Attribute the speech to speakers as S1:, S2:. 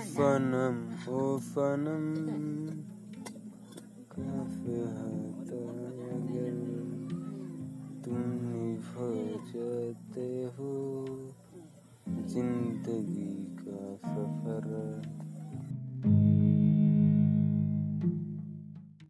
S1: सनम ओ फनम काफ़ी हद अगर तुम निभा जाते हो। ज़िंदगी